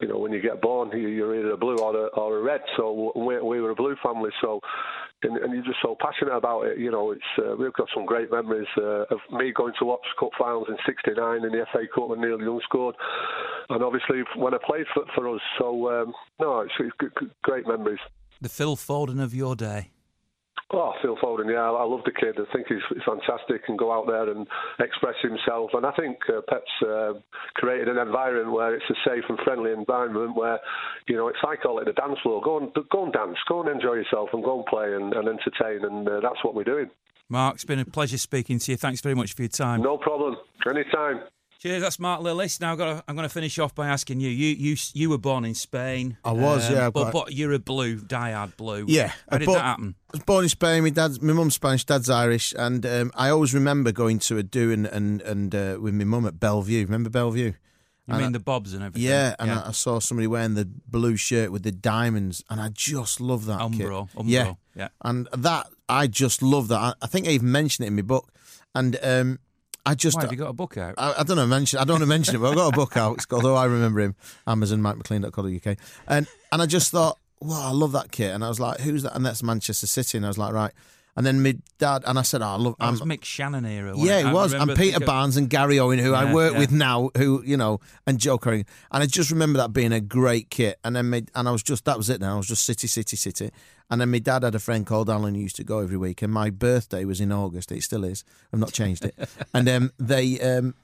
you know when you get born, you're either a blue or a, or a red. So we, we were a blue family. So and, and, you're just so passionate about it. You know, it's uh, we've got some great memories uh, of me going to watch cup finals in '69 in the FA Cup when Neil Young scored, and obviously when I played for, for us. So um, no, it's, it's great memories. The Phil Foden of your day. Oh, Phil Foden, yeah, I love the kid. I think he's, he's fantastic and go out there and express himself. And I think uh, Pep's uh, created an environment where it's a safe and friendly environment where, you know, it's like call it the dance floor. Go and go and dance, go and enjoy yourself, and go and play and, and entertain. And uh, that's what we're doing. Mark, it's been a pleasure speaking to you. Thanks very much for your time. No problem. Anytime. Cheers, that's Mark Lillis. Now i am going to finish off by asking you. You you you were born in Spain. I was, um, yeah. But, but you're a blue, diehard blue. Yeah. How did that happen? I was born in Spain. My dad's, my mum's Spanish, dad's Irish, and um, I always remember going to a do and and, and uh, with my mum at Belle Vue. Remember Belle Vue? You and mean I, the bobs and everything? Yeah, and yeah. I, I, saw somebody wearing the blue shirt with the diamonds, and I just love that. Umbro, kit. Umbro, yeah, yeah. And that I just love that. I, I think I even mentioned it in my book, and um, I just Why, have you got a book out? I, I, don't know. Mention. I don't want to mention it, but I've got a book out. It's called "Oh, I Remember Him." Amazon, MikeMcLean.co.uk, and and I just thought, wow, I love that kit, and I was like, who's that? And that's Manchester City, and I was like, right. And then my dad and I said, "Oh, I love." That was Mick Channon era. Yeah, it, it was. And Peter Barnes and Gary Owen, who yeah, I work yeah. with now, who you know, and Joe Curry. And I just remember that being a great kit. And then, made, and I was just that was it. Now I was just City, City, City. And then my dad had a friend called Alan who used to go every week. And my birthday was in August. It still is. I've not changed it. and um, they um,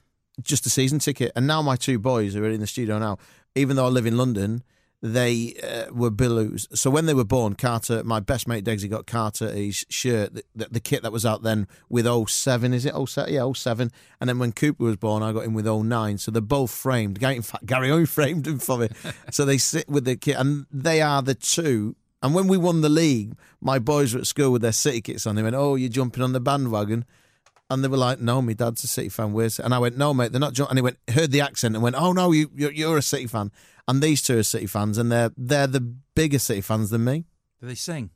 just a season ticket. And now my two boys who are in the studio now, even though I live in London they uh, were Blues. So when they were born, Carter, my best mate Degsy got Carter his shirt, the, the, the, kit that was out then with 07, is it? 07? Yeah, 07. And then when Cooper was born, I got him with 09. So they're both framed. In fact, Gary Owen framed him for me. so they sit with the kit, and they are the two. And when we won the league, my boys were at school with their City kits on. They went, Oh, you're jumping on the bandwagon. And they were like, "No, my dad's a City fan. Where's?" And I went, "No, mate, they're not." And he went, heard the accent and went, "Oh no, you, you're, you're a City fan." And these two are City fans, and they're they're the bigger City fans than me. Do they sing?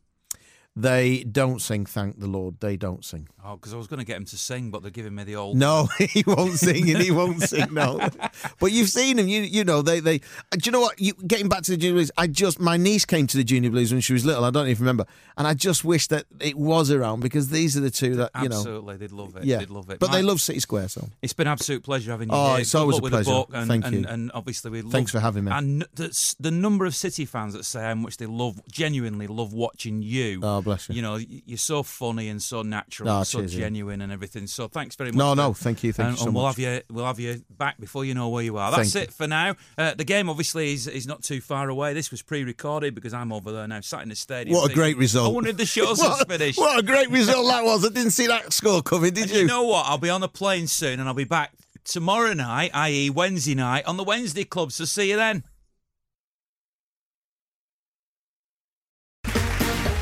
They don't sing, thank the Lord. They don't sing. Oh, because I was going to get him to sing, but they're giving me the old. No, he won't sing, and he won't sing. No, but you've seen him. You you know they they. Uh, do you know what? You getting back to the Junior Blues. I just my niece came to the Junior Blues when she was little. I don't even remember, and I just wish that it was around because these are the two that you know. Absolutely, they'd love it. Yeah, they'd love it. But my, they love City Square, so it's been absolute pleasure having you. Oh, here. it's always a pleasure. And, Thank and, you. And obviously we. Thanks for having me. And the, the number of City fans that say how much they love, genuinely love watching you. Oh, bless you. You know you're so funny and so natural, oh, and so cheers, genuine, yeah. and everything. So thanks very much. No, no, thank you, thank and, you so and we'll much. have you, we'll have you back before you know where you are. That's thank it for now. Uh, the game obviously is, is not too far away. This was pre-recorded because I'm over there now, sat in the stadium. What a great result! I wanted the shows was finished. What a great result that was! I didn't see that score coming, did and you? You know what? I'll be on the plane soon, and I'll be back tomorrow night, i.e., Wednesday night, on the Wednesday Club. So see you then.